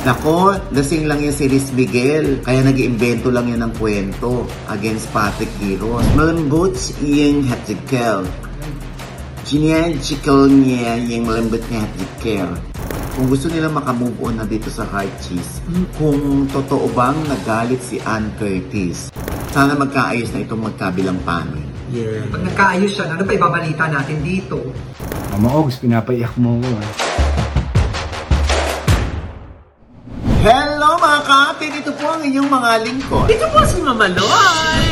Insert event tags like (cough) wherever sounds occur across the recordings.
Nako, lasing lang yan si Riz Miguel. Kaya nag-iimbento lang yan ng kwento against Patrick Quiroz. Malambot iyang hatikel. Ginagikal niya yung malambot niya hatikel. Kung gusto nila makamove on na dito sa Heart Cheese, kung totoo bang nagalit si Ann Curtis, sana magkaayos na itong magkabilang panig. Yeah. Pag nagkaayos siya, ano pa ibabalita natin dito? Mama Ogs, pinapaiyak mo ko. ah. Hello mga kapit! Ito po ang inyong mga lingkod. Ito po si Mama Loy!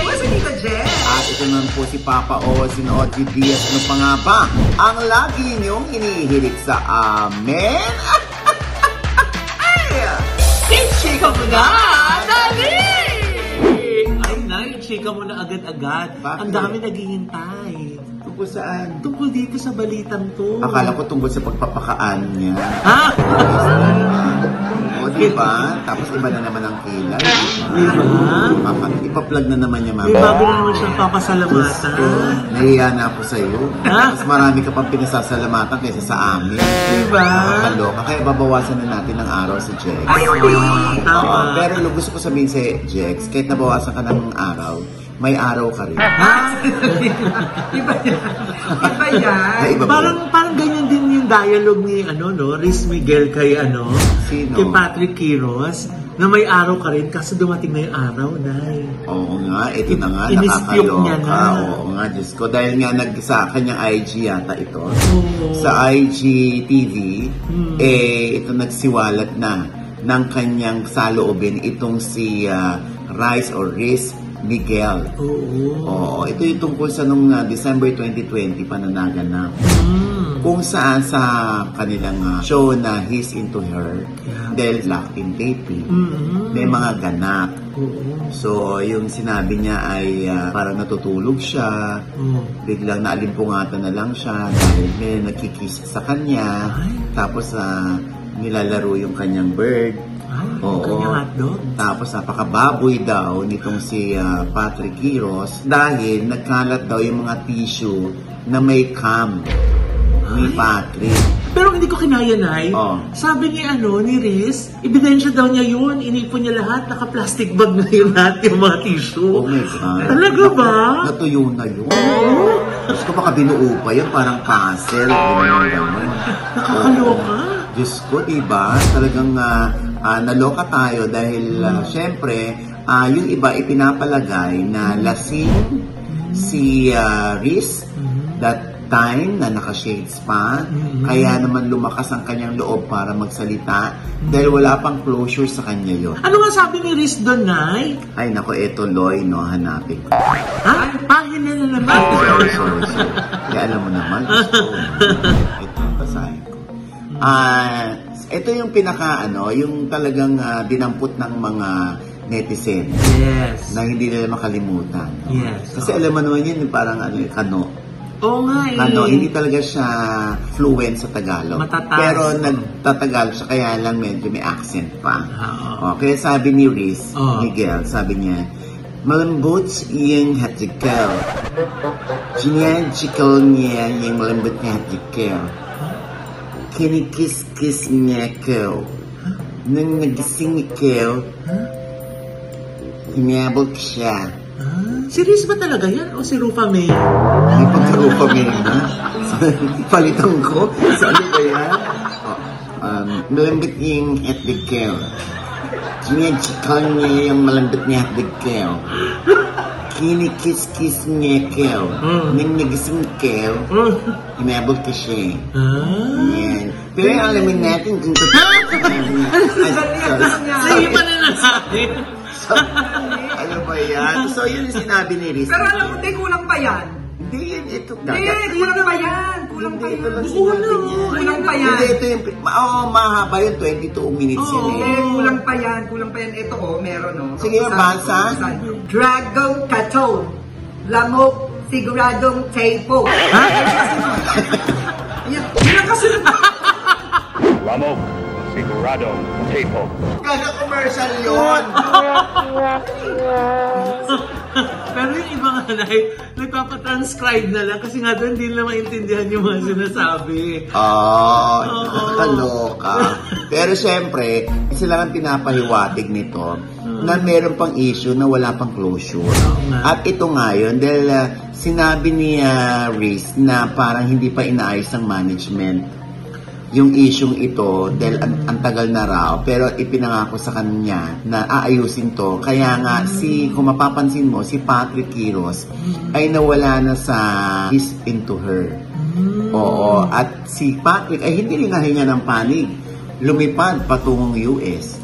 Ano si Tita Jess? At ito naman po si Papa O, si Audrey Diaz. Ano pa nga ba? Ang lagi niyong hinihilig sa amin. (laughs) Chika mo na! Dali! Ay, Nay, chika mo na agad-agad. Ang dami naghihintay. Tungkol saan? Tungkol dito sa balitang to. Akala ko tungkol sa pagpapakaan niya. Ha? O, di ba? Tapos iba na naman ang kilay. Di ba? Papa, ipa-plug na naman niya, May mama. bago na naman siyang papasalamatan. Nahiya na ako sa'yo. Ha? Mas marami ka pang pinasasalamatan kaysa sa amin. Di ba? Nakakaloka. Kaya babawasan na natin ng araw si Jex. Ay, Oo, Tama. pero gusto ko sabihin si Jex, kahit nabawasan ka ng araw, may araw ka rin. Ha? (laughs) Iba yan. Iba yan. Ay, iba ba? Parang parang ganyan din yung dialogue ni ano no, Riz Miguel kay ano, Sino? kay Patrick Quiroz na may araw ka rin kasi dumating na yung araw, Nay. Oo nga, ito na nga, niya nakakaloka. na. Oo nga, Diyos ko. Dahil nga nag, sa kanyang IG yata ito. Oo. Sa IG TV, Hmm. eh, ito nagsiwalat na ng kanyang saloobin itong si ah, Rice or Riz Miguel. Oo. Oo, ito yung tungkol sa nung ah, December 2020 pananaganap. Mm. Kung saan sa kanilang ah, show na He's Into Her, Yeah. dahil acting taping, Mm-mm. may mga ganap. Oo. So, yung sinabi niya ay ah, parang natutulog siya, Oo. biglang naalimpungatan na lang siya dahil may nagkikiss sa kanya, Ay. tapos ah, nilalaro yung kanyang bird. Ay, Oo. ang kanyang hotdog. Tapos napakababoy daw nitong si ah, Patrick Quiroz dahil nagkalat daw yung mga tissue na may cam ni Patrick. Pero hindi ko kinaya, Nay. Oo. Sabi ni ano, ni Riz, ebidensya daw niya yun. Inipon niya lahat. Naka-plastic bag na yun lahat yung mga tissue. Oh my God. Talaga ba? Natuyo na yun. Diyos ko baka binuo pa yun, parang puzzle. Ganun, ganun. Nakakaloka. Diyos ko, diba? Talagang ah, ah, naloka tayo dahil ah, syempre, ah, yung iba ipinapalagay na lasing si ah, Riz that time na naka-shades pa. Mhm. Kaya naman lumakas ang kanyang loob para magsalita dahil wala pang closure sa kanya yon. Ano nga sabi ni Riz doon, Nay? Ay, nako, eto, Loy, no, hanapin ko. Ha? Pahina na naman. Sorry, sorry, sorry. Kaya alam mo naman, gusto ko. (laughs) Ito, basahin Ah, ito yung pinaka, ano, yung talagang ah, dinampot ng mga netizen Yes. na hindi nila makalimutan. Yes. Kasi alam mo naman yun, parang ano, yung kano. Oo nga eh. Ano, hindi talaga siya fluent sa Tagalog. Matatas. Pero nagtatagalog siya, kaya lang medyo may accent pa. Oo. Oh, kaya sabi ni Riz, Oo. Miguel, sabi niya, malambot iyang hatikel. Ginagikal niya yung malambot niya hatikel. Kinikis-kis niya ko. Nang nagising ikaw, hinabot siya. Ah, Riz ba talaga yan? O si Rufa May? May pagkarupa may na. (laughs) Palitan ko. Sa ano ba yan? Oh, um, malambot yung hatikel. Ginagikal niya yung malambot niya hatikel. Kinikis-kis niya ikaw. Mm. Nang nagising ikaw, Mm. hinabot ka siya. Ah. Yan. Pero alamin natin kung totoo. Ay, (laughs) sorry. Sige pa na nasabi. (laughs) Ano ba yan? So, yun yung sinabi ni Riz. Pero alam mo, di kulang pa yan. Hindi, yan, ito. Hindi, kulang pa yan. Kulang pa Hindi, ito lang yan. sinabi niya. Kulang pa yan. Hindi, ito yung, oo, mahaba yun, 22 minutes yun Hindi, eh. kulang pa yan. Kulang pa yan. Ito oh, meron oh. Sige, basa. Dragon Kato. Lamok siguradong tapo. Ha? Yan, yun ang kasunod. Lamok, Sigurado, Tapo. Kada commercial yun. (laughs) Pero yung ibang nanay, nagpapatranscribe na lang kasi nga doon hindi nila maintindihan yung mga sinasabi. Oh, nakakaloka. Pero syempre, sila ang pinapahiwatig nito na meron pang issue na wala pang closure. nga. At ito nga yun, dahil ah, sinabi ni uh, Reese na parang hindi pa inaayos ng management yung isyong ito dahil ang, ang tagal na raw pero ipinangako sa kanya na aayusin to kaya nga si kung mapapansin mo si Patrick Quiros ay nawala na sa He's Into Her Oo. At si Patrick ay hindi rin nahinga ng panig. Lumipad patungong US.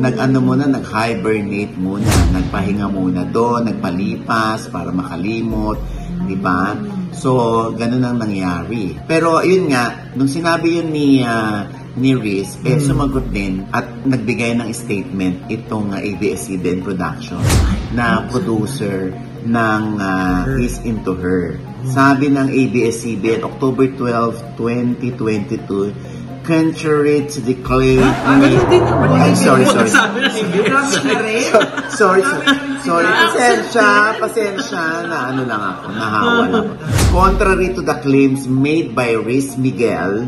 Nag-ano muna, nag-hibernate muna. Nagpahinga muna doon, nagpalipas para makalimot. Di ba? So, ganun ang nangyari. Pero, yun nga, nung sinabi yun ni, ah, ni Riz, eh, sumagot din at nagbigay ng statement itong uh, ABS-CBN Production na producer ng ah, He's Into Her. Sabi ng ABS-CBN, October 12, 2022, contrary to the claim sorry, sorry. Sabi na hindi. Grabe na rin. sorry, sorry. Sorry, pasensya, pasensya na ano lang ako, nahawa lang ako. Contrary to the claims made by Riz Miguel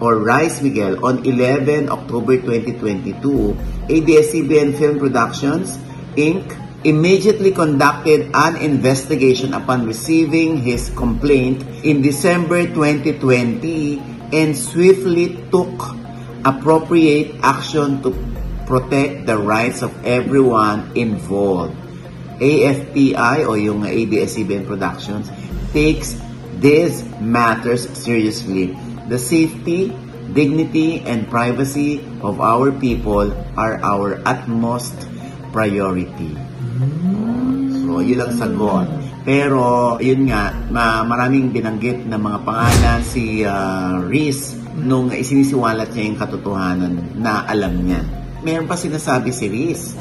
or Rice Miguel on 11 October 2022, ABS-CBN Film Productions, Inc. immediately conducted an investigation upon receiving his complaint in December 2020 and swiftly took appropriate action to protect the rights of everyone involved. AFPI o yung ABS-CBN Productions takes these matters seriously. The safety, dignity, and privacy of our people are our utmost priority. So, yun lang sagot. Pero, yun nga, ma- maraming binanggit na mga pangalan si uh, Reese nung isinisiwalat niya yung katotohanan na alam niya. Meron pa sinasabi si Reese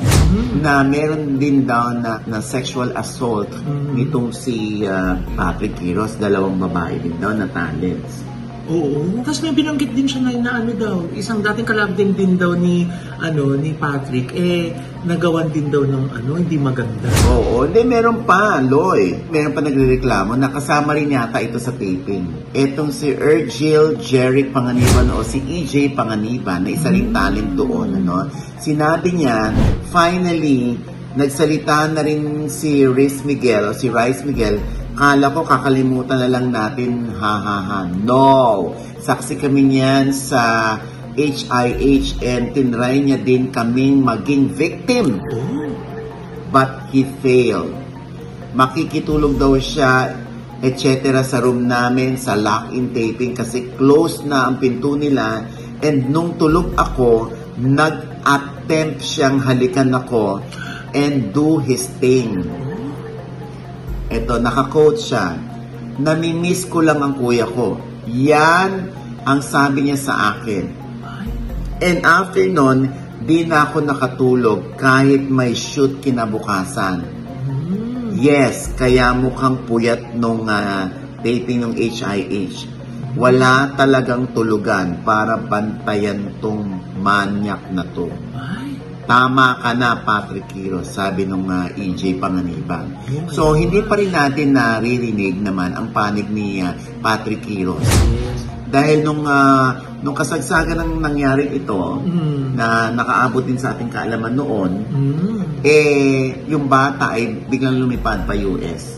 na meron din daw na, na sexual assault nitong si uh, Patrick Quiros, dalawang babae din daw na talents. Oo. Tapos may binanggit din siya na, na ano daw, isang dating kalabding din daw ni ano ni Patrick eh nagawan din daw ng ano hindi maganda. Oo, hindi, meron pa, Loy. Meron pa nagrereklamo, nakasama rin yata ito sa taping. Etong si Ergil Jeric Panganiban o si EJ Panganiban, na isa rin talent doon, ano? Sinabi niya, finally, nagsalita na rin si Riz Miguel, o si Rice Miguel, kala ko kakalimutan na lang natin, ha ha ha. No! Saksi kami niyan sa HIH and tinry niya din kaming maging victim but he failed. Makikitulog daw siya, etc. sa room namin sa lock-in taping kasi close na ang pinto nila and nung tulog ako, nag-attempt siyang halikan ako and do his thing. Ito, naka-quote siya. Namimiss ko lang ang kuya ko. Yan ang sabi niya sa akin. And after nun, di na ako nakatulog kahit may shoot kinabukasan. Yes, kaya mukhang puyat nung ah, taping ng HIH. Wala talagang tulugan para bantayan tong manyak na to. Tama ka na, Patrick Quiros, sabi nung ah, EJ Panganiban. So, hindi pa rin natin naririnig naman ang panig ni ah, Patrick Quiros. Dahil nung, ah, nung kasagsagan ng nangyari ito, Mm. na nakaabot din sa ating kaalaman noon, mm. eh, yung bata ay biglang lumipad pa US.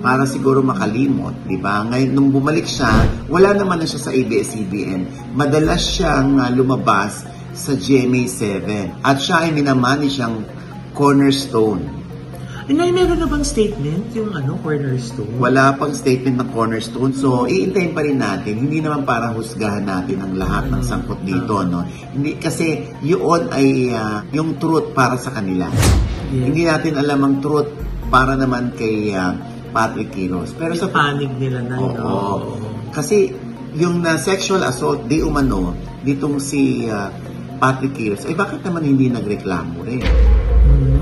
Para siguro makalimot, di ba? Ngayon, nung bumalik siya, wala naman na siya sa ABS-CBN. Madalas siyang ah, lumabas sa GMA7. At siya ay minamani siyang cornerstone. Inay, meron na bang statement yung ano, cornerstone? Wala pang statement ng cornerstone. So, iintayin pa rin natin. Hindi naman para husgahan natin ang lahat ng sangkot dito, no? Hindi, kasi yun ay ah, yung truth para sa kanila. Yes. Hindi natin alam ang truth para naman kay ah, Patrick Quiros. Pero sa panig nila na. Oo. Kasi yung na sexual assault di umano ditong si ah, Patrick Quiros, ay bakit naman hindi nagreklamo rin?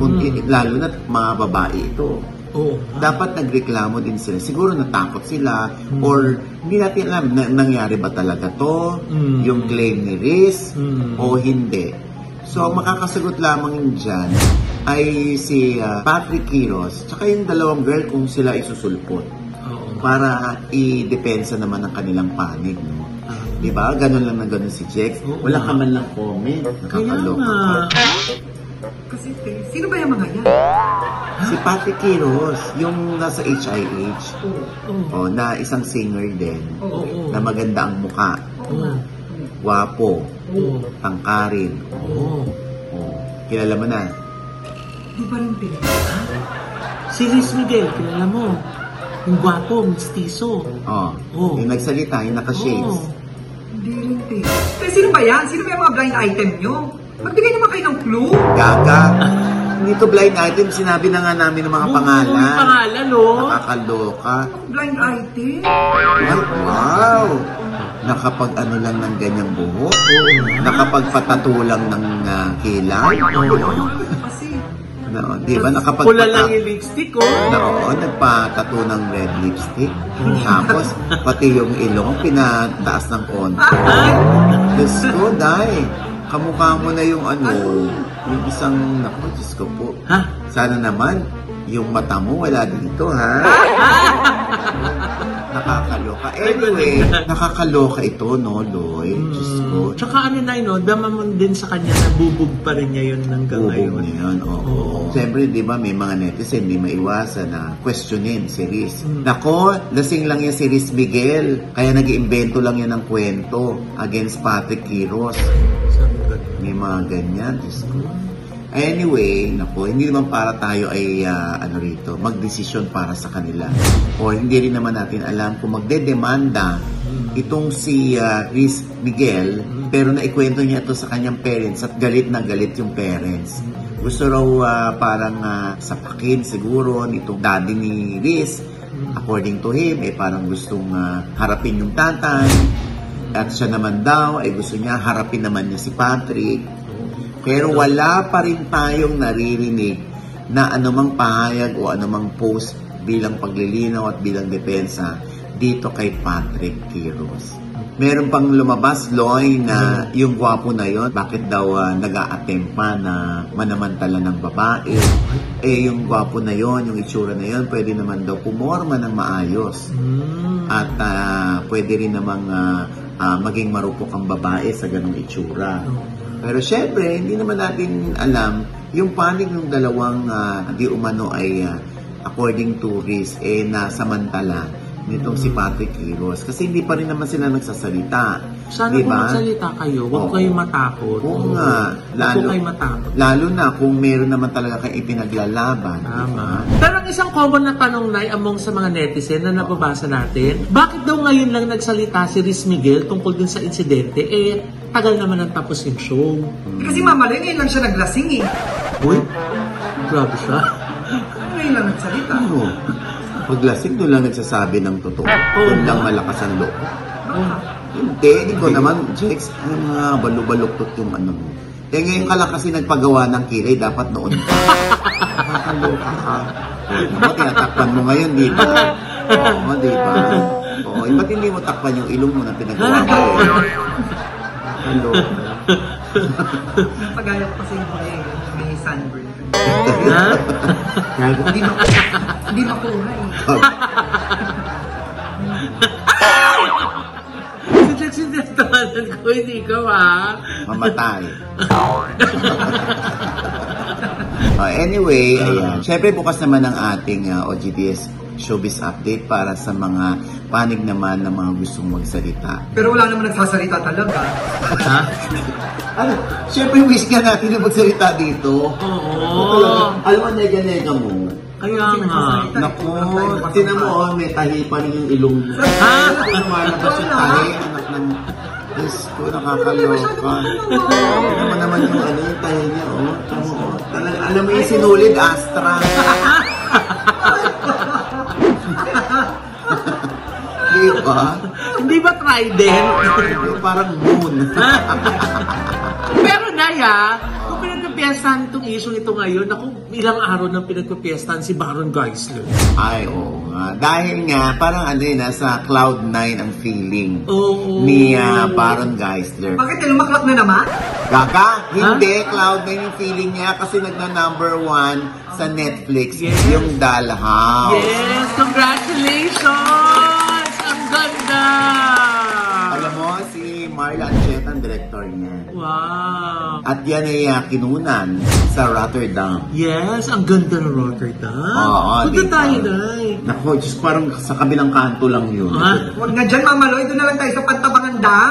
Kung, lalo na mga babae ito. Oo. Dapat nagreklamo din sila. Siguro natakot sila or hindi natin alam na, nangyari ba talaga to, Mm. yung claim ni Riz Mm. o hindi. So, makakasagot lamang yun dyan ay si ah, Patrick Quiros tsaka yung dalawang girl kung sila isusulpot Oo. para i-depensa naman ng kanilang panig, no? Ah. Di ba? Ganun lang na ganun si Jex. Oo Wala ka man lang comment. Kaya Nakakaloka nga. Ka. Kasi, eh, sino ba yung mga yan? Si Patrick Quiros, yung nasa HIH, Oo. oh, na isang singer din, Oo. na maganda ang muka, Oo. gwapo, Oo. tangkarin. Oo. Oh, kilala mo na. Di ba rin pili? Si Luis Miguel, kilala mo. Yung gwapo, mistiso. Oh, Oo. yung nagsalita, yung naka-shades. Oo. Hindi rin pili. Eh, sino ba yan? Sino ba yung mga blind item nyo? Magbigay naman kayo ng clue. Gaga. Hindi to blind item, sinabi na nga namin ng mga Oo, pangalan. yung pangalan, oh. Nakakaloka. Blind item? Ay, wow! Nakapag-ano lang ng ganyang buhok. Nakapagpatato lang ng uh, kilay. Kasi, No, di ba? Nakapag Pula lang yung lipstick, oh. oo, nagpatato ng red lipstick. Tapos, pati yung ilong, pinataas ng konti. Ay! Diyos ko, dai. Kamukha mo na yung ano, yung isang, naku, Diyos ko po. Ha? Sana naman, yung mata mo wala dito, ha? (laughs) Nakakaloka. Anyway, nakakaloka ito, no, Loy? Diyos ko. Tsaka ano na yun, no, dama mo din sa kanya na bubog pa rin niya yun hanggang Bubog ngayon. na yun, oo. Siyempre, di ba, may mga netizen, di maiwasan na questionin si Riz. Nako, lasing lang yan si Riz Miguel. Kaya nag-iimbento lang yan ng kwento against Patrick Quiros. May mga ganyan, Diyos. Anyway, nako, hindi naman para tayo ay ah, ano rito, magdesisyon para sa kanila. O hindi rin naman natin alam kung magdedemanda itong si ah, Riz Miguel, pero naikwento niya ito sa kanyang parents at galit na galit yung parents. Gusto raw ah, parang ah, sapakin siguro nitong daddy ni Riz. According to him, eh parang gustong ah, harapin yung tatay. At siya naman daw, ay gusto niya harapin naman niya si Patrick. Pero wala pa rin tayong naririnig na anumang pahayag o anumang post bilang paglilinaw at bilang depensa dito kay Patrick Quiros. Meron pang lumabas, Loy, na yung gwapo na yon bakit daw uh, nag pa na manamantala ng babae? Eh, yung gwapo na yon yung itsura na yon pwede naman daw pumorma ng maayos. hmm, At ah, pwede rin namang ah, ah, maging marupok ang babae sa ganong itsura. Pero syempre, hindi naman natin alam yung panig ng dalawang ah, di umano ay ah, according to Riz, eh nasamantala nitong si Patrick Quiros. Kasi hindi pa rin naman sila nagsasalita. sana Di kung ba? magsalita kayo, huwag Oo. kayong matakot. Oo nga. Huwag Lalo, po kayo matakot. lalo na kung meron naman talaga kayo ipinaglalaban. Tama. Pero ang isang common na tanong na among sa mga netizen na nababasa natin, bakit daw ngayon lang nagsalita si Riz Miguel tungkol dun sa insidente? Eh, tagal naman ang tapos yung show. Kasi mamaloy, ngayon lang siya naglasing eh. Uy, grabe siya. Ngayon lang nagsalita. Ano? Paglasing doon lang nagsasabi ng totoo. Doon lang malakas ang loob. Hindi, ikaw naman, Jex, ay mga balubaluktot yung ano mo. Eh ngayon ka lang kasi nagpagawa ng kilay, dapat noon. Nakakaloka ka. Naman, tinatakpan mo ngayon, di ba? Oo, di ba? Oo, eh, ba't hindi mo takpan yung ilong mo na pinagawa mo eh? Nakakaloka. Pagaya ko kasi yung may sunburn. Ha? Hindi ma hindi makuha eh. Si Jack sinatawanan ko, hindi ikaw ha. Mamatay. (laughs) (laughs) Oh, anyway, ayan. Siyempre bukas naman ang ating uh, OGDS Showbiz Update para sa mga panig naman ng mga gustong magsalita. Pero wala naman nagsasalita talaga. Ha? Ano? Siyempre wish ka natin na magsalita dito. Oo. Alam mo, nega-nega mo. Kaya nga. Naku, tinan mo, oh, may tahi pa rin yung ilong mo. Ha? Lumalabas yung tahi, anak ng... Diyos ko, nakakaloka. Alam mo naman yung ano, yung tahi niya, oh. Alam mo, oh. Alam mo yung sinulid, Astra. (laughs) Di ba? Hindi ba trident? Parang moon. (laughs) Pero Naya, kung pinagpapiestahan itong issue ito ngayon, ako ilang araw nang pinagpapiestahan si Baron Geisler. Ay, oo nga. nga. Dahil nga, parang ano yun, nasa cloud 9 ang feeling Oo. ni ah, Baron Geisler. Bakit lumaklak na naman? Kaka, hindi, cloud 9 yung feeling niya kasi nagna number 1 sa Netflix, Yes. yung Dollhouse. Yes! Congratulations! Ganda! Alam mo, si Marla Ancheta ang director niya. Wow! At yan ay ah, kinunan sa Rotterdam. Yes, ang ganda ng Rotterdam. Oo, Punta diba? tayo, Nay. Naku, just parang sa kabilang kanto lang yun. Ha? Huwag na dyan, Mama Loy. Doon na lang tayo sa Pantabangan Dam.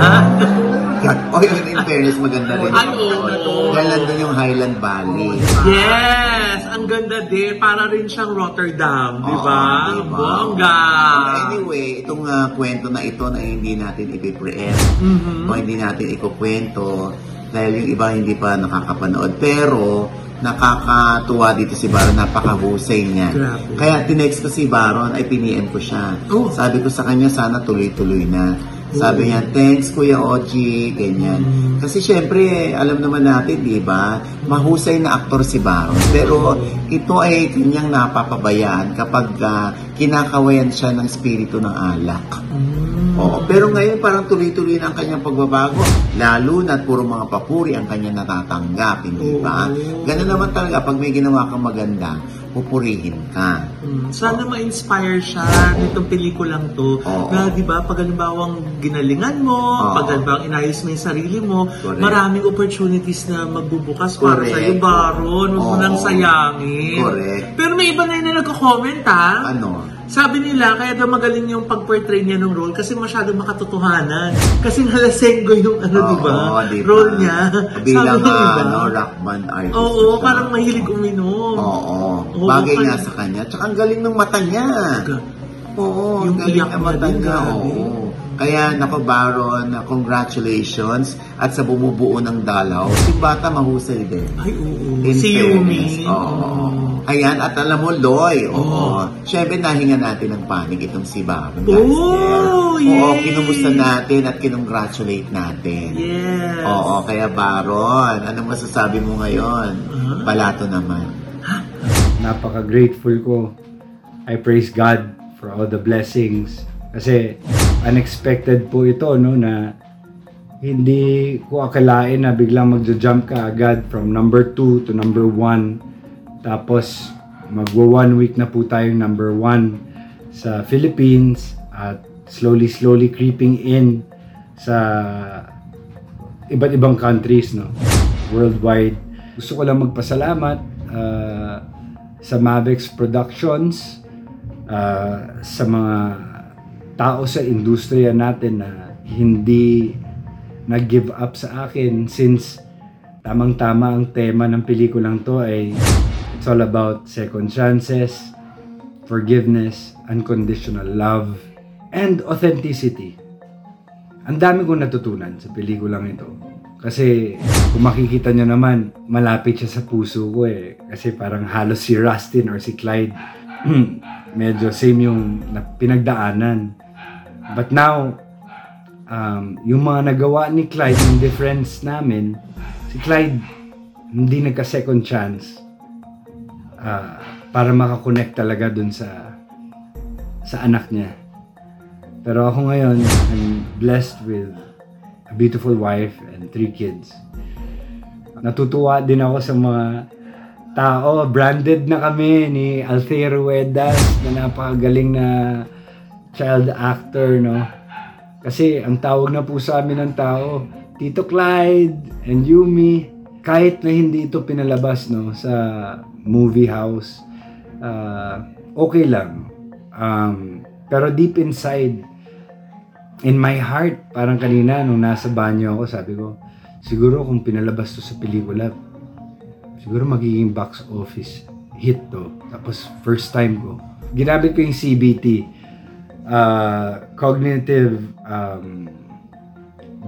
Ha? (laughs) (laughs) O yun, in fairness, maganda rin. Ay, oo. Dahil nandun yung Highland Valley. Yes! Ang ganda din. Para rin siyang Rotterdam, di ba? Diba? Bongga! Anyway, itong ah, kwento na ito na hindi natin ipipreempt Mhm. o hindi natin ikukwento dahil yung iba hindi pa nakakapanood. Pero, nakakatuwa dito si Baron, napakahusay niya. Grabe. Kaya tinext ko si Baron, ay piniem ko siya. Oh. Sabi ko sa kanya, sana tuloy-tuloy na. Sabi niya, thanks Kuya Ochi, ganyan. Mm. Kasi syempre, alam naman natin, di ba, mahusay na aktor si Baron. Pero ito ay kanyang napapabayaan kapag ah, kinakawayan siya ng spirito ng alak. Mm. Oo, pero ngayon parang tuloy-tuloy na ang kanyang pagbabago. Lalo na puro mga papuri ang kanyang natatanggap, hindi ba? Ganun naman talaga, pag may ginawa kang maganda, pupurihin ka. Mm, Sana ma-inspire siya nitong pelikulang to. Oo. Na, di ba, pag halimbawang ginalingan mo, Oo. pag halimbawang inayos mo yung sarili mo, Correct. maraming opportunities na magbubukas para Correct. sa iyo, Baron. Huwag mo Oo. nang sayangin. Correct. Pero may iba na yun na nagko-comment, ha? Ano? Sabi nila, kaya daw magaling yung pag-portray niya ng role kasi masyado makatotohanan. Kasi nalasenggo yung ano, di ba? Oo, di ba? Role niya. Bilang Sabi ng ah, iba. ano, rock band artist. Oo, siya. parang mahilig uminom. Oo. Oo, Bagay kaya- nga sa kanya. Tsaka ang galing ng mata niya. Oo, Yung ang galing ng mata niya. Oo. Kaya, nako Baron, congratulations. At sa bumubuo ng dalaw, si Bata mahusay din. Ay, oo. In si fairness. Yumi. Oo. Ayan, at alam mo, Loy, oo. Oo. Siyempre, nahinga natin ng panig itong si Baron. Oh, Oo, yes. kinumusta natin at kinongratulate natin. Yes. Oo, kaya Baron, anong masasabi mo ngayon? Uh-huh. Balato naman. Napaka-grateful ko. I praise God for all the blessings. Kasi unexpected po ito, no, na hindi ko akalain na biglang magja-jump ka agad from number 2 to number 1. Tapos magwa one week na po tayong number 1 sa Philippines at slowly slowly creeping in sa iba't ibang countries no worldwide gusto ko lang magpasalamat ah, sa Mavex Productions ah, sa mga tao sa industriya natin na hindi nag-give up sa akin since tamang-tama ang tema ng pelikulang to ay it's all about second chances, forgiveness, unconditional love, and authenticity. Ang dami kong natutunan sa pelikulang ito. Kasi kung makikita nyo naman, malapit siya sa puso ko eh. Kasi parang halos si Rustin or si Clyde. (clears throat) Medyo same yung na- pinagdaanan. But now, um, yung mga nagawa ni Clyde, yung difference namin, si Clyde hindi nagka-second chance ah, para makakonect talaga dun sa sa anak niya. Pero ako ngayon, I'm blessed with a beautiful wife and three kids. Natutuwa din ako sa mga tao. Branded na kami ni Althea Ruedas na napakagaling na child actor, no? Kasi ang tawag na po sa amin ng tao, Tito Clyde and Yumi, kahit na hindi ito pinalabas no sa movie house, ah, okay lang. Um, pero deep inside, in my heart, parang kanina nung nasa banyo ako, sabi ko, siguro kung pinalabas to sa pelikula, siguro magiging box office hit to. Tapos first time ko. Ginamit ko yung CBT, uh, cognitive um,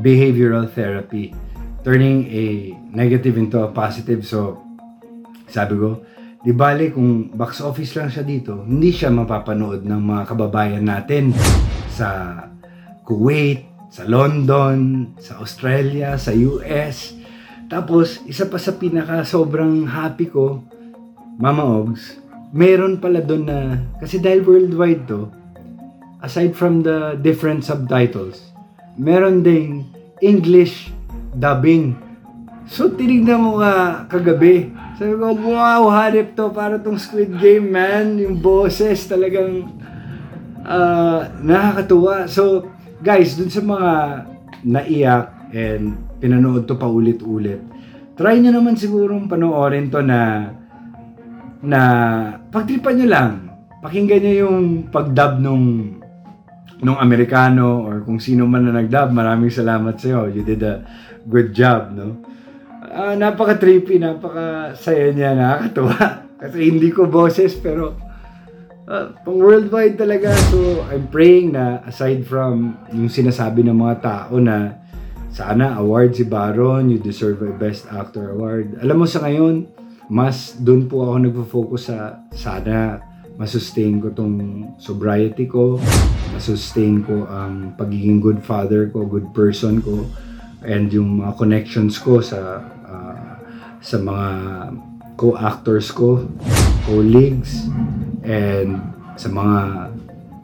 behavioral therapy, turning a negative into a positive. So, sabi ko, di bale kung box office lang siya dito, hindi siya mapapanood ng mga kababayan natin sa Kuwait, sa London, sa Australia, sa US. Tapos, isa pa sa pinaka sobrang happy ko, Mama Ogs, meron pala doon na, kasi dahil worldwide to, aside from the different subtitles, meron ding English dubbing. So, tinignan mo nga kagabi. Sabi ko, wow, hanip to. Para tong Squid Game, man. Yung boses talagang ah, nakakatuwa. So, guys, dun sa mga naiyak and pinanood to paulit-ulit, try nyo naman sigurong panoorin to na na pagtripan nyo lang. Pakinggan nyo yung pagdub nung nung Amerikano or kung sino man na nagdub. Maraming salamat sa'yo. You did a good job, no? Ah, napaka-trippy, napaka-saya niya, nakakatuwa. (laughs) Kasi hindi ko boses, pero ah, pang worldwide talaga. So, I'm praying na aside from yung sinasabi ng mga tao na sana award si Baron, you deserve a Best Actor Award. Alam mo sa ngayon, mas doon po ako nagfo-focus sa sana masustain ko tong sobriety ko, masustain ko ang pagiging good father ko, good person ko, and yung mga connections ko sa ah, sa mga co-actors ko, colleagues, and sa mga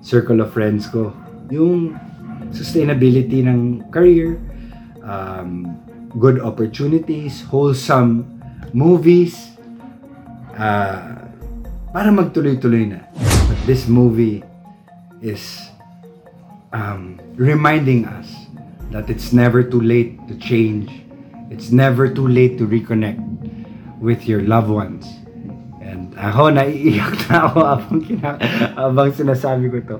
circle of friends ko. Yung sustainability ng career, um, good opportunities, wholesome movies, ah, para magtuloy-tuloy na. But this movie is um, reminding us that it's never too late to change. It's never too late to reconnect with your loved ones. And ako, naiiyak na ako habang, kina- habang sinasabi ko to.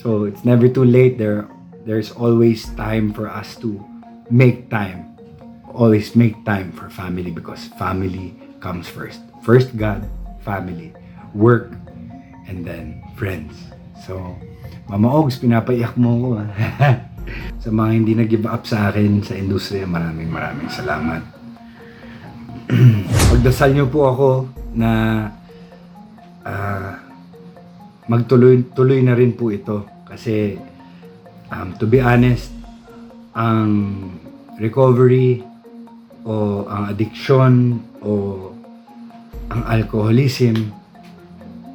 So, it's never too late. There, there's always time for us to make time. Always make time for family because family comes first. First God, family, work, and then friends. So, Mama Ogs, pinapaiyak mo ko. (laughs) sa mga hindi nag-give up sa akin sa industriya, maraming maraming salamat. (clears throat) Pagdasal niyo po ako na ah, magtuloy-tuloy na rin po ito. Kasi, um, to be honest, ang recovery o ang addiction o ang alcoholism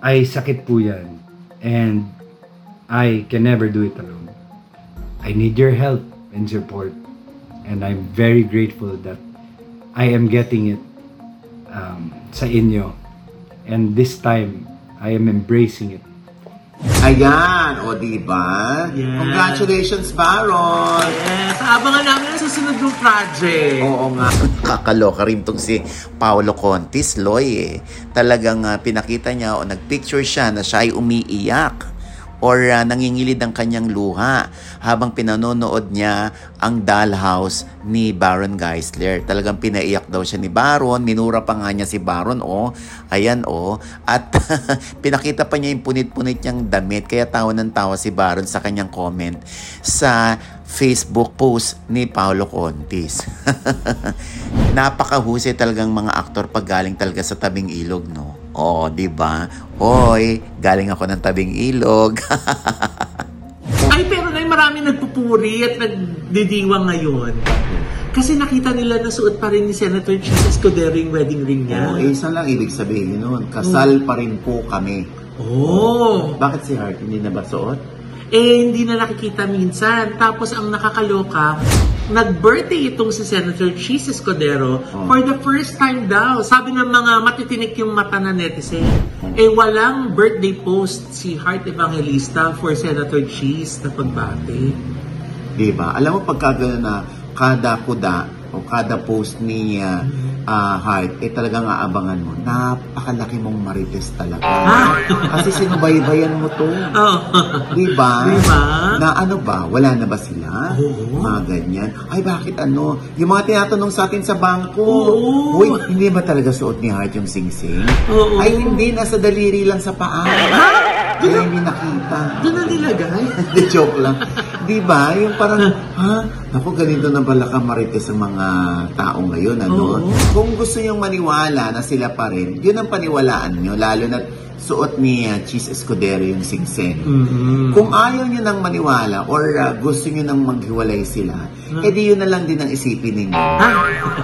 ay sakit po yan. And I can never do it alone. I need your help and support. And I'm very grateful that I am getting it um, sa inyo. And this time, I am embracing it. Ayan, o diba? Yes. Congratulations, Baron! Yes, abangan namin ang susunod ng project. Oo nga. Kakaloka rin tong si Paolo Contis, Loy eh. Talagang ah, pinakita niya o nagpicture siya na siya ay umiiyak or ah, nangingilid ang kanyang luha habang pinanonood niya ang dollhouse ni Baron Geisler. Talagang pinaiyak daw siya ni Baron, minura pa nga niya si Baron, oh. Ayan, oh. At (laughs) pinakita pa niya yung punit-punit niyang damit, kaya tawa ng tawa si Baron sa kanyang comment sa Facebook post ni Paolo Contis. (laughs) Napakahusay talagang mga aktor pag galing talaga sa tabing ilog, no? Oo, di ba? Hoy, galing ako ng tabing ilog. (laughs) Ay, pero na marami nagpupuri at nagdidiwang ngayon. Kasi nakita nila na suot pa rin ni Senator Cheese Escudero yung wedding ring niya. Oo, eh, isa lang ibig sabihin nun. Kasal pa rin po kami. Oh. Bakit si Heart hindi na ba suot? Eh, hindi na nakikita minsan. Tapos ang nakakaloka, nag-birthday itong si Senator Cheese Escudero Oh. for the first time daw. Sabi ng mga matitinik yung mata na netizen. Eh, walang birthday post si Heart Evangelista for Senator Cheese na pagbati. Diba? Alam mo pagka na kada kuda o kada post ni ah, ah, Heart, eh talagang aabangan mo, napakalaki mong marites talaga. Ah. Kasi sinubaybayan mo to. Oh. Diba? Diba? Na ano ba? Wala na ba sila? Oo. Mga ganyan. Ay, bakit ano? Yung mga tinatanong sa atin sa bangko. Oo. Uy, hindi ba talaga suot ni Heart yung sing-sing? Oo. Ay, hindi. Nasa daliri lang sa paa. Ha? Kaya hindi nakita. Doon na nilagay. (laughs) Hindi, joke lang. Di ba? Yung parang, ha? Ako, ganito na pala kamarites ang mga tao ngayon, ano? Oo. Kung gusto nyong maniwala na sila pa rin, yun ang paniwalaan nyo, lalo na suot ni uh, Cheese Escudero yung singseng. Mhm. Kung ayaw nyo nang maniwala or uh, gusto nyo nang maghiwalay sila, edi yun na lang din ang isipin ninyo. Ha?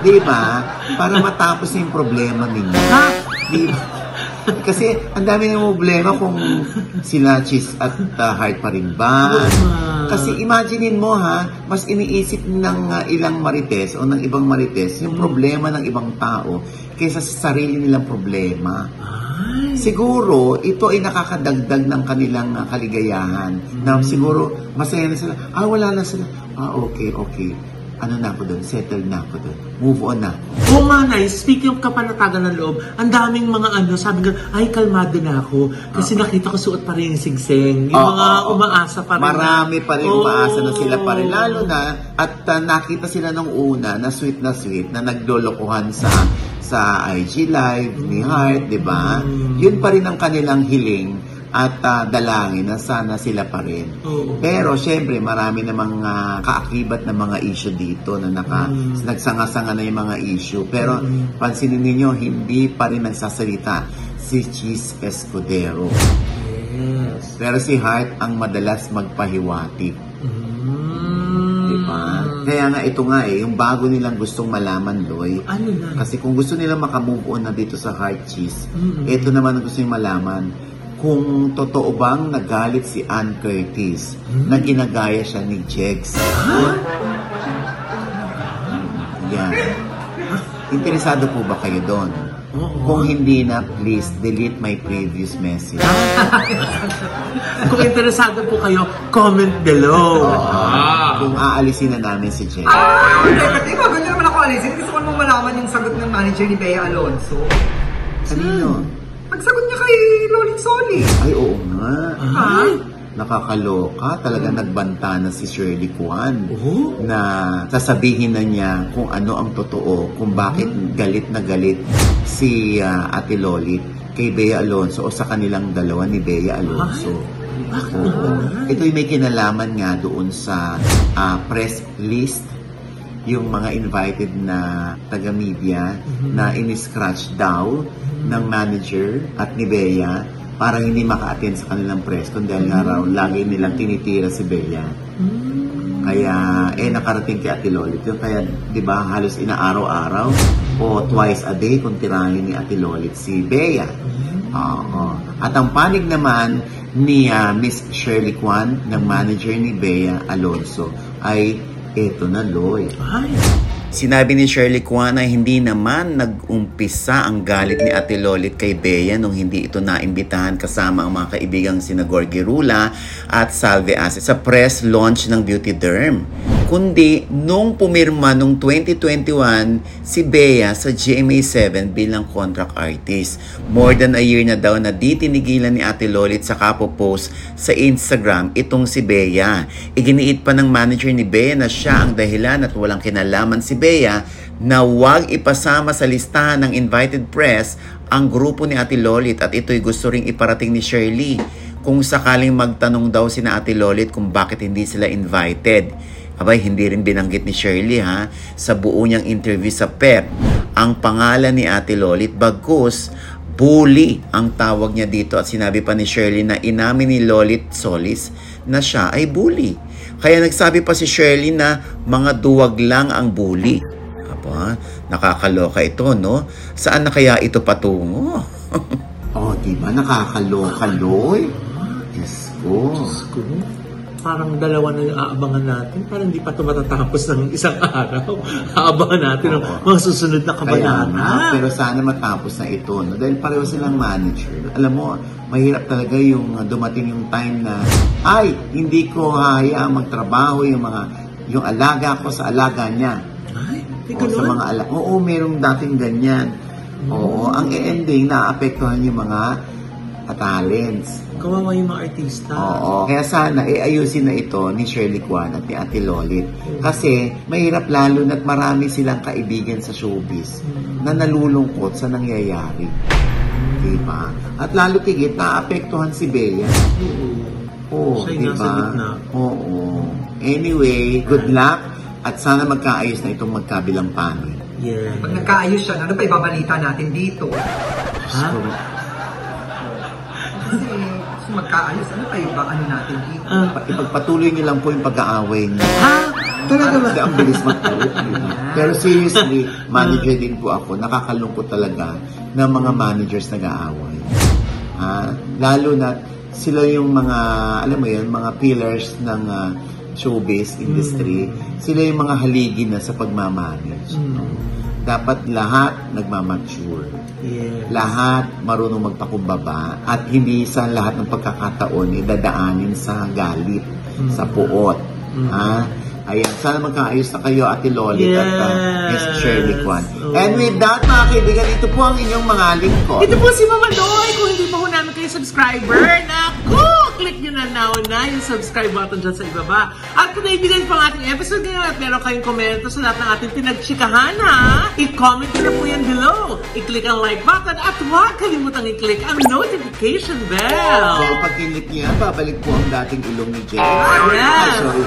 Di ba? Para matapos yung problema ninyo. Ha? Di ba? (laughs) Kasi ang dami ng problema kung sila Cheese at uh, Heart pa rin ba. Kasi imaginein mo ha, mas iniisip ng uh, ilang marites o ng ibang marites yung problema ng ibang tao kaysa sa sarili nilang problema. Siguro, ito ay nakakadagdag ng kanilang uh, kaligayahan. Na siguro, masaya na sila. Ah, wala na sila. Ah, okay, okay. Ano na ako doon? Settle na ako doon. Move on na. Oo nga, Nay. Speaking of kapanatagan ng loob, ang daming mga ano, sabi nga, ay, kalmado na ako. Kasi nakita ko suot pa rin yung singseng. Yung Oo, mga oo, oo. umaasa pa rin. Marami pa rin Oo. umaasa na sila pa rin. Lalo na, at uh, nakita sila nung una na sweet na sweet na naglolokohan sa sa IG Live ni Heart, di ba? Mm. Yun pa rin ang kanilang hiling at uh, dalangin na sana sila pa rin. Oo. Pero syempre marami namang uh, kaakibat na mga issue dito na naka, Mm. nagsanga-sanga na yung mga issue. Pero pansinin ninyo, hindi pa rin nagsasalita si Cheese Escudero. Yes. Pero si Heart ang madalas magpahiwatig. Mm. Di ba? Kaya nga ito nga eh, yung bago nilang gustong malaman, Loy. Ano na? Kasi kung gusto nilang makamove on na dito sa Heart Cheese, Mm-mm. ito naman ang gusto nilang malaman. Kung totoo bang nagalit si Ann Curtis na ginagaya siya ni Jegs. Yan. Interesado po ba kayo doon? Oo. Kung hindi na, please delete my previous message. (laughs) Kung interesado po kayo, comment below. Ah. Kung aalisin na namin si Jegs. Ah, teka, teka, ganyan naman ako alisin. Gusto ko naman malaman yung sagot ng manager ni Bea Alonso. Kanino? Pagsagot niya kay Lolit Soli. Ay, oo nga. Ay. Nakakaloka. Talaga nagbanta na si Shirley Kwan. Oo. Na sasabihin na niya kung ano ang totoo, kung bakit galit na galit si ah, Ate Lolit kay Bea Alonso o sa kanilang dalawa ni Bea Alonso. Bakit Oo. Ito'y may kinalaman nga doon sa ah, press list yung mga invited na taga-media na in-scratch daw ng manager at ni Bea para hindi maka-attend sa kanilang press kung dahil nga raw lagi nilang tinitira si Bea. Kaya, eh, nakarating kay Ate Lolit yun. Kaya, di ba, halos inaaraw-araw o twice a day kung tirahin ni Ate Lolit si Bea. Oo. At ang panig naman ni ah, Miss Shirley Kwan, ng manager ni Bea Alonso, ay eto na, Loy. Ay. Sinabi ni Shirley Kwan na hindi naman nag-umpisa ang galit ni Ate Lolit kay Bea nung hindi ito naimbitahan kasama ang mga kaibigang sina Gorgie Rula at Salve Ase sa press launch ng Beauty Derm. Kundi nung pumirma nung 2021 si Bea sa GMA7 bilang contract artist. More than a year na daw na di tinigilan ni Ate Lolit sa kapo-post sa Instagram itong si Bea. Iginiit pa ng manager ni Bea na siya ang dahilan at walang kinalaman si Bea na huwag ipasama sa listahan ng invited press ang grupo ni Ate Lolit at ito'y gusto ring iparating ni Shirley kung sakaling magtanong daw si na Ate Lolit kung bakit hindi sila invited. Abay, hindi rin binanggit ni Shirley ha sa buo niyang interview sa PEP. Ang pangalan ni Ate Lolit bagkus bully ang tawag niya dito at sinabi pa ni Shirley na inamin ni Lolit Solis na siya ay bully. Kaya nagsabi pa si Shirley na mga duwag lang ang bully. Aba, nakakaloka ito, no? Saan na kaya ito patungo? (laughs) Oh, di ba? Nakakaloka, Loy. Diyos ko. Ko, parang dalawa na yung aabangan natin. Parang hindi pa ito matatapos ng isang (laughs) araw. Aabangan natin ang mga susunod na Kaya kabanata. pero sana matapos na ito. No? Dahil pareho silang manager. Alam mo, mahirap talaga yung uh, dumating yung time na, ay, hindi ko hayaang magtrabaho yung mga, yung alaga ko sa alaga niya. Ay, O, sa mga ala Oo, merong dating ganyan. Oo, ang ending, naapektuhan yung mga uh, talents. Kawawa yung mga artista. Oo. Kaya sana, eh, ayusin na ito ni Shirley Kwan at ni Ate Lolit. Kasi, mahirap lalo na't marami silang kaibigan sa showbiz na nalulungkot sa nangyayari. Diba? At lalo tigit, naapektuhan si Bea. Oo, Siya yung nasa diba? gitna. Oo. Anyway, good luck at sana magkaayos na itong magkabilang panig. Yeah. Pag nagkaayos siya, ano pa ibabalita natin dito? Ha? Magkaayos, ano pa iba ano natin dito? Ah, pa- ipagpatuloy niyo lang po yung pag-aaway niyo. ha? Talaga ba? Ang bilis mag-ulit. (laughs) Pero seriously, manager din po ako. Nakakalungkot talaga ng mga managers nag-aaway. Ha? Lalo na sila yung mga, alam mo yun, mga pillars ng ah, showbiz industry. Sila yung mga haligi na sa pagmamanage. no? Dapat lahat nagmamature. Yes. Lahat marunong magpakumbaba at hindi sa lahat ng pagkakataon idadaanin sa galit, sa puot. Ha? Ayan, sana magkaayos na kayo, Ate Lolit at uh, Miss Yes. Shirley Kwan. Oh. And with that, mga kaibigan, ito po ang inyong mga lingkod. Ito po si Mama Doy. Kung hindi pa po namin kayo subscriber, naku! Click nyo na now na yung subscribe button dyan sa ibaba. At kung naibigan po ang ating episode ngayon at meron kayong komento sa lahat ng ating pinagchikahan, ha? I-comment nyo na po yan below. I-click ang like button at huwag kalimutang i-click ang notification bell. Dahil pag kinik niya, babalik po ang dating ilong ni Jay. Yes. Ay, sorry.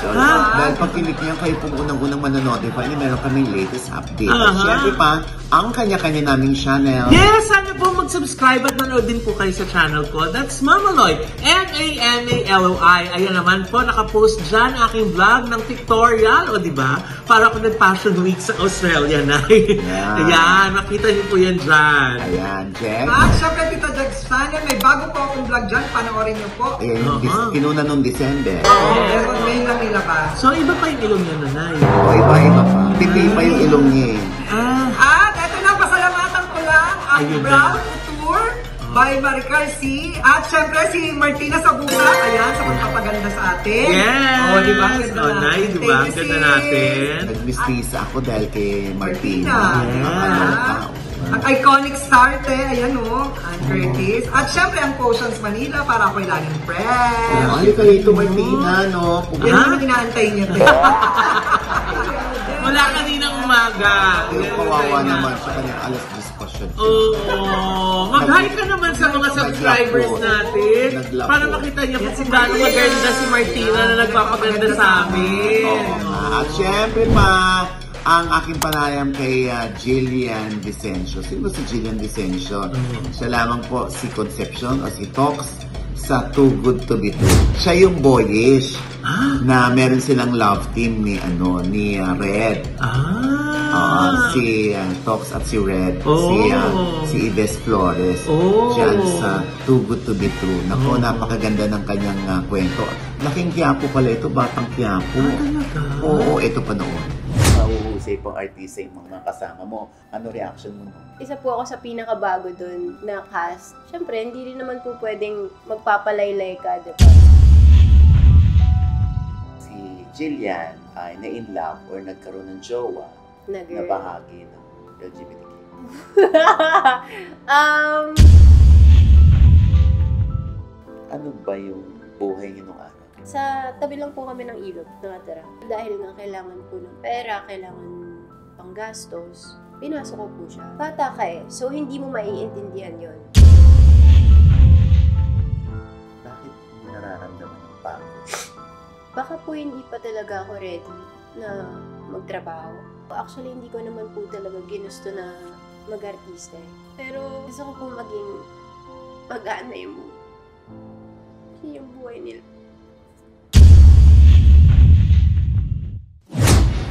Sorry. Ah. Dahil pag kinik niya, kayo pong unang-unang mananotify na meron kaming latest update. At Aha. syempre pa, ang kanya-kanya naming channel. Yes, sana po mag-subscribe at manood din po kayo sa channel ko. That's Mamaloy. M-A-M-A-L-O-I. Ayan naman po, nakapost dyan aking vlog ng pictorial. O, di ba? Para ako nag-fashion week sa Australia na. Yeah. (laughs) Ayan, makita niyo po yan dyan. Ayan, Jen. At syempre, Tito Jags Channel, may bago po akong vlog dyan. Panoorin niyo po. Ayan, yung dis- Aha. kinuna nung December. Pero ngayon lang nilabas. So, iba pa yung ilong niya, nanay. O, iba-iba pa. Pipi pa yung ilong niya. eh. Ah, At eto na, pasalamatan ko lang ang Ayun na. Brown Couture by Maricar C. At syempre si Martina Sabuga, ayan, sa pagpapaganda sa atin. yes! O, di ba? Ang ganda Oh, natin. nice, di ba? Ang Thank you, ganda sis. natin. Nagmistisa ako dahil kay Martina. Martina. Nakakaloka. Ang iconic start eh, ayan o, Ann Curtis. At syempre ang Potions Manila para ako'y laging fresh. Ayan, halika rito, Martina, no? Yan Ah. naman inaantay niya. (laughs) Wala kaninang umaga. Yung kawawa naman sa kanyang alas discussion. Oo. Mag-hi ka naman sa mga subscribers natin. Para makita niyo kung gaano maganda si Martina na nagpapaganda sa amin. Oo. At syempre pa, ang aking panayam kay ah, Jillian Vicencio. Sino si Jillian Vicencio? Siya lamang po si Concepcion o si Tox sa Too Good To Be True. Siya yung boyish na meron silang love team ni ano ni ah, Red. Ah. Ah, si ah, Tox at si Red, Oh. si ah, si Ives Flores. Oh. Diyan sa Too Good To Be True. Nako, Oh. napakaganda ng kanyang ah, kwento. Laking Quiapo pala ito, batang Quiapo. talaga? Oo, ito pa noon. Mahuhusay pang artista yung mga kasama mo. Ano reaction mo? isa po ako sa pinakabago dun na cast. Siyempre, hindi rin naman po pwedeng magpapalaylay ka, di ba? Si Jillian ay na-in love or nagkaroon ng jowa Na na girl. bahagi ng LGBTQ. (laughs) um, Ano ba yung buhay niyo nung? Sa tabi lang po kami ng ilog nakatira. Dahil nga kailangan po ng pera, kailangan panggastos, pinasok ko po siya. Bata ka eh, so hindi mo maiintindihan yon. Bakit mo nararamdaman yung pagod? Baka po hindi pa talaga ako ready na magtrabaho. Actually, hindi ko naman po talaga ginusto na mag-artista eh. Pero gusto ko po maging magaan na yung, yung buhay nila.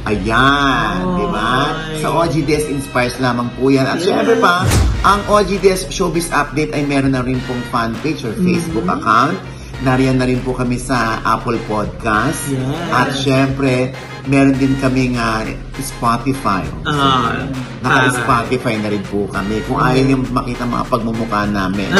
Ayan, Oh, di ba? Sa OG Des Inspires lamang po yan. At syempre pa, ang OG Des Showbiz Update ay meron na rin pong fan page or Facebook Mm-hmm. account. Nariyan na rin po kami sa Apple Podcast. Yes. At syempre, meron din kaming ah, Spotify. Ah, Naka-Spotify na rin po kami. Kung ayaw niyo makita mga pagmumukha namin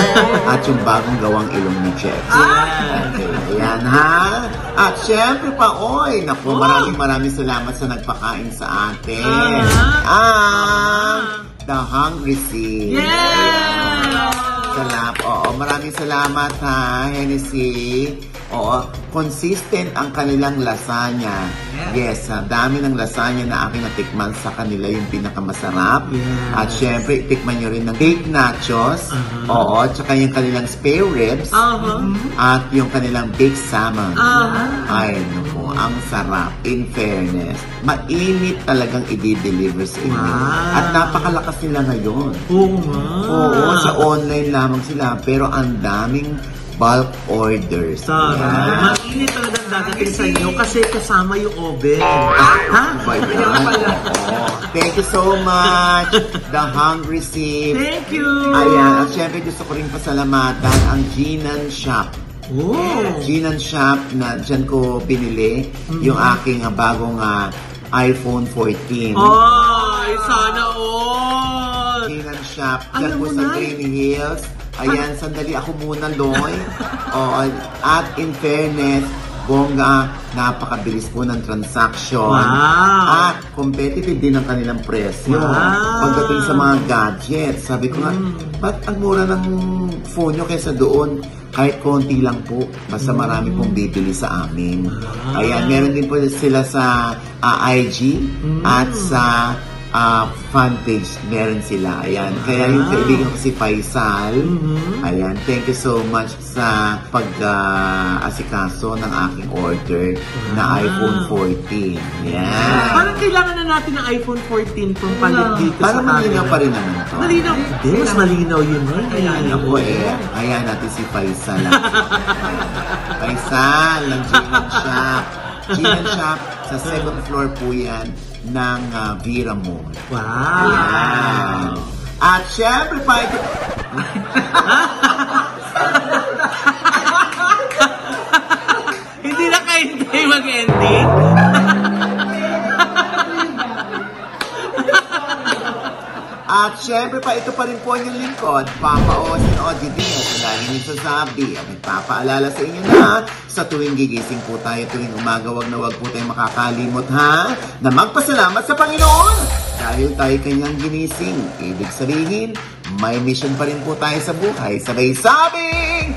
at yung bagong gawang ilong ni Jeff. Okay, ayan ha. At syempre pa, oy, naku, maraming maraming salamat sa nagpakain sa atin. Ah. Ah, The Hungry Sea. Yeah! Salamat. Oo, maraming salamat ha, Hennessy. Oo, consistent ang kanilang lasagna. Yes, ha, dami ng lasagna na aking natikman sa kanila yung pinakamasarap. Yes. At syempre, tikman nyo rin ng cake nachos. Uh-huh. Oo, tsaka yung kanilang spare ribs. Aha. At yung kanilang baked salmon. Aha. Ay, naku, ang sarap. In fairness, mainit talagang i-deliver sa inyo. Wow. At napakalakas nila ngayon. Oo nga. Oo, sa online lamang sila. Pero ang daming bulk orders. Sarah, Yan. mainit talaga ang dadating sa inyo kasi kasama yung oven. Ha? Ba yan? Oo. Thank you so much. The Hungry Sip. Thank you! Ayan, at syempre gusto ko rin pasalamatan ang Ginan Shop. Oh! Ginan Shop na dyan ko binili yung aking ah, bagong ah, iPhone 14. Ay, sana all! Ginan Shop, Alam dyan po mo sa na. Green Hills. Ayan, sandali ako muna, Loy. (laughs) Oo, at in fairness, bongga, napakabilis po ng transaction. Wow. At competitive din ang kanilang presyo. Wow. Pagdating sa mga gadgets, sabi ko nga, ba't ang mura ng phone nyo kaysa doon? Kahit konti lang po, basta marami pong bibili sa amin. Ayan, meron din po sila sa ah, IG at sa ah, fan page, meron sila. Ayan, kaya yung kaibigan ko si Faisal, ayan, thank you so much sa pag-asikaso ng aking order na iPhone 14. Ayan. Parang kailangan na natin ng iPhone 14 pang palit dito Para sa malinaw pa rin naman to. Malinaw. Hindi, mas malinaw yun eh. Ayan ako eh. Ayan natin si Faisal. Faisal ng Ginan Shop. Ginan Shop, sa second floor po yan ng ah, Vira Mall. Wow! Ayan. At syempre pa (laughs) ito, Hindi na kayo mag-ending? (laughs) At syempre pa, ito pa rin po ang inyong lingkod, Papa Osin Oji Diaz, ang lagi nyo sasabi at nagpapaalala sa inyo na sa tuwing gigising po tayo tuwing umaga, wag na wag po tayo makakalimot ha, na magpasalamat sa Panginoon dahil tayo kanyang ginising. Ibig sabihin, may mission pa rin po tayo sa buhay. Sabay sabing,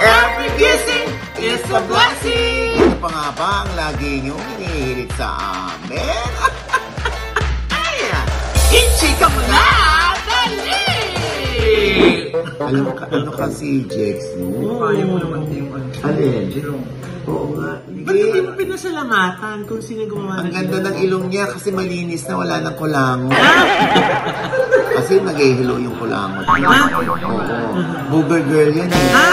Every gising is a blessing! Ito pa nga ba ang lagi nyo hinihirit sa amin? Ayan! Ichika mo na! Dali! Alam ka, ano kasi, Jex, no? Kaya mo naman yung ano. Alin? Oo nga. Ba't hindi mo pinasalamatan kung sino yung gumawa Ang ng ganda ng ilong niya kasi malinis na wala ng kulangot. kasi nag-hello yung kulangot. Oo. Booger girl yan eh. (laughs)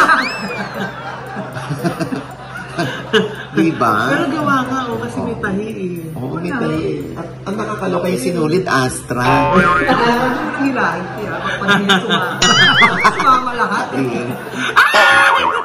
diba? Pero gawa nga, oh, kasi may tahi eh. Oo, may tayo. At ang nakakaloka yung sinulit, Astra. Hilahin siya. Pag sumama. Lahat. Eh.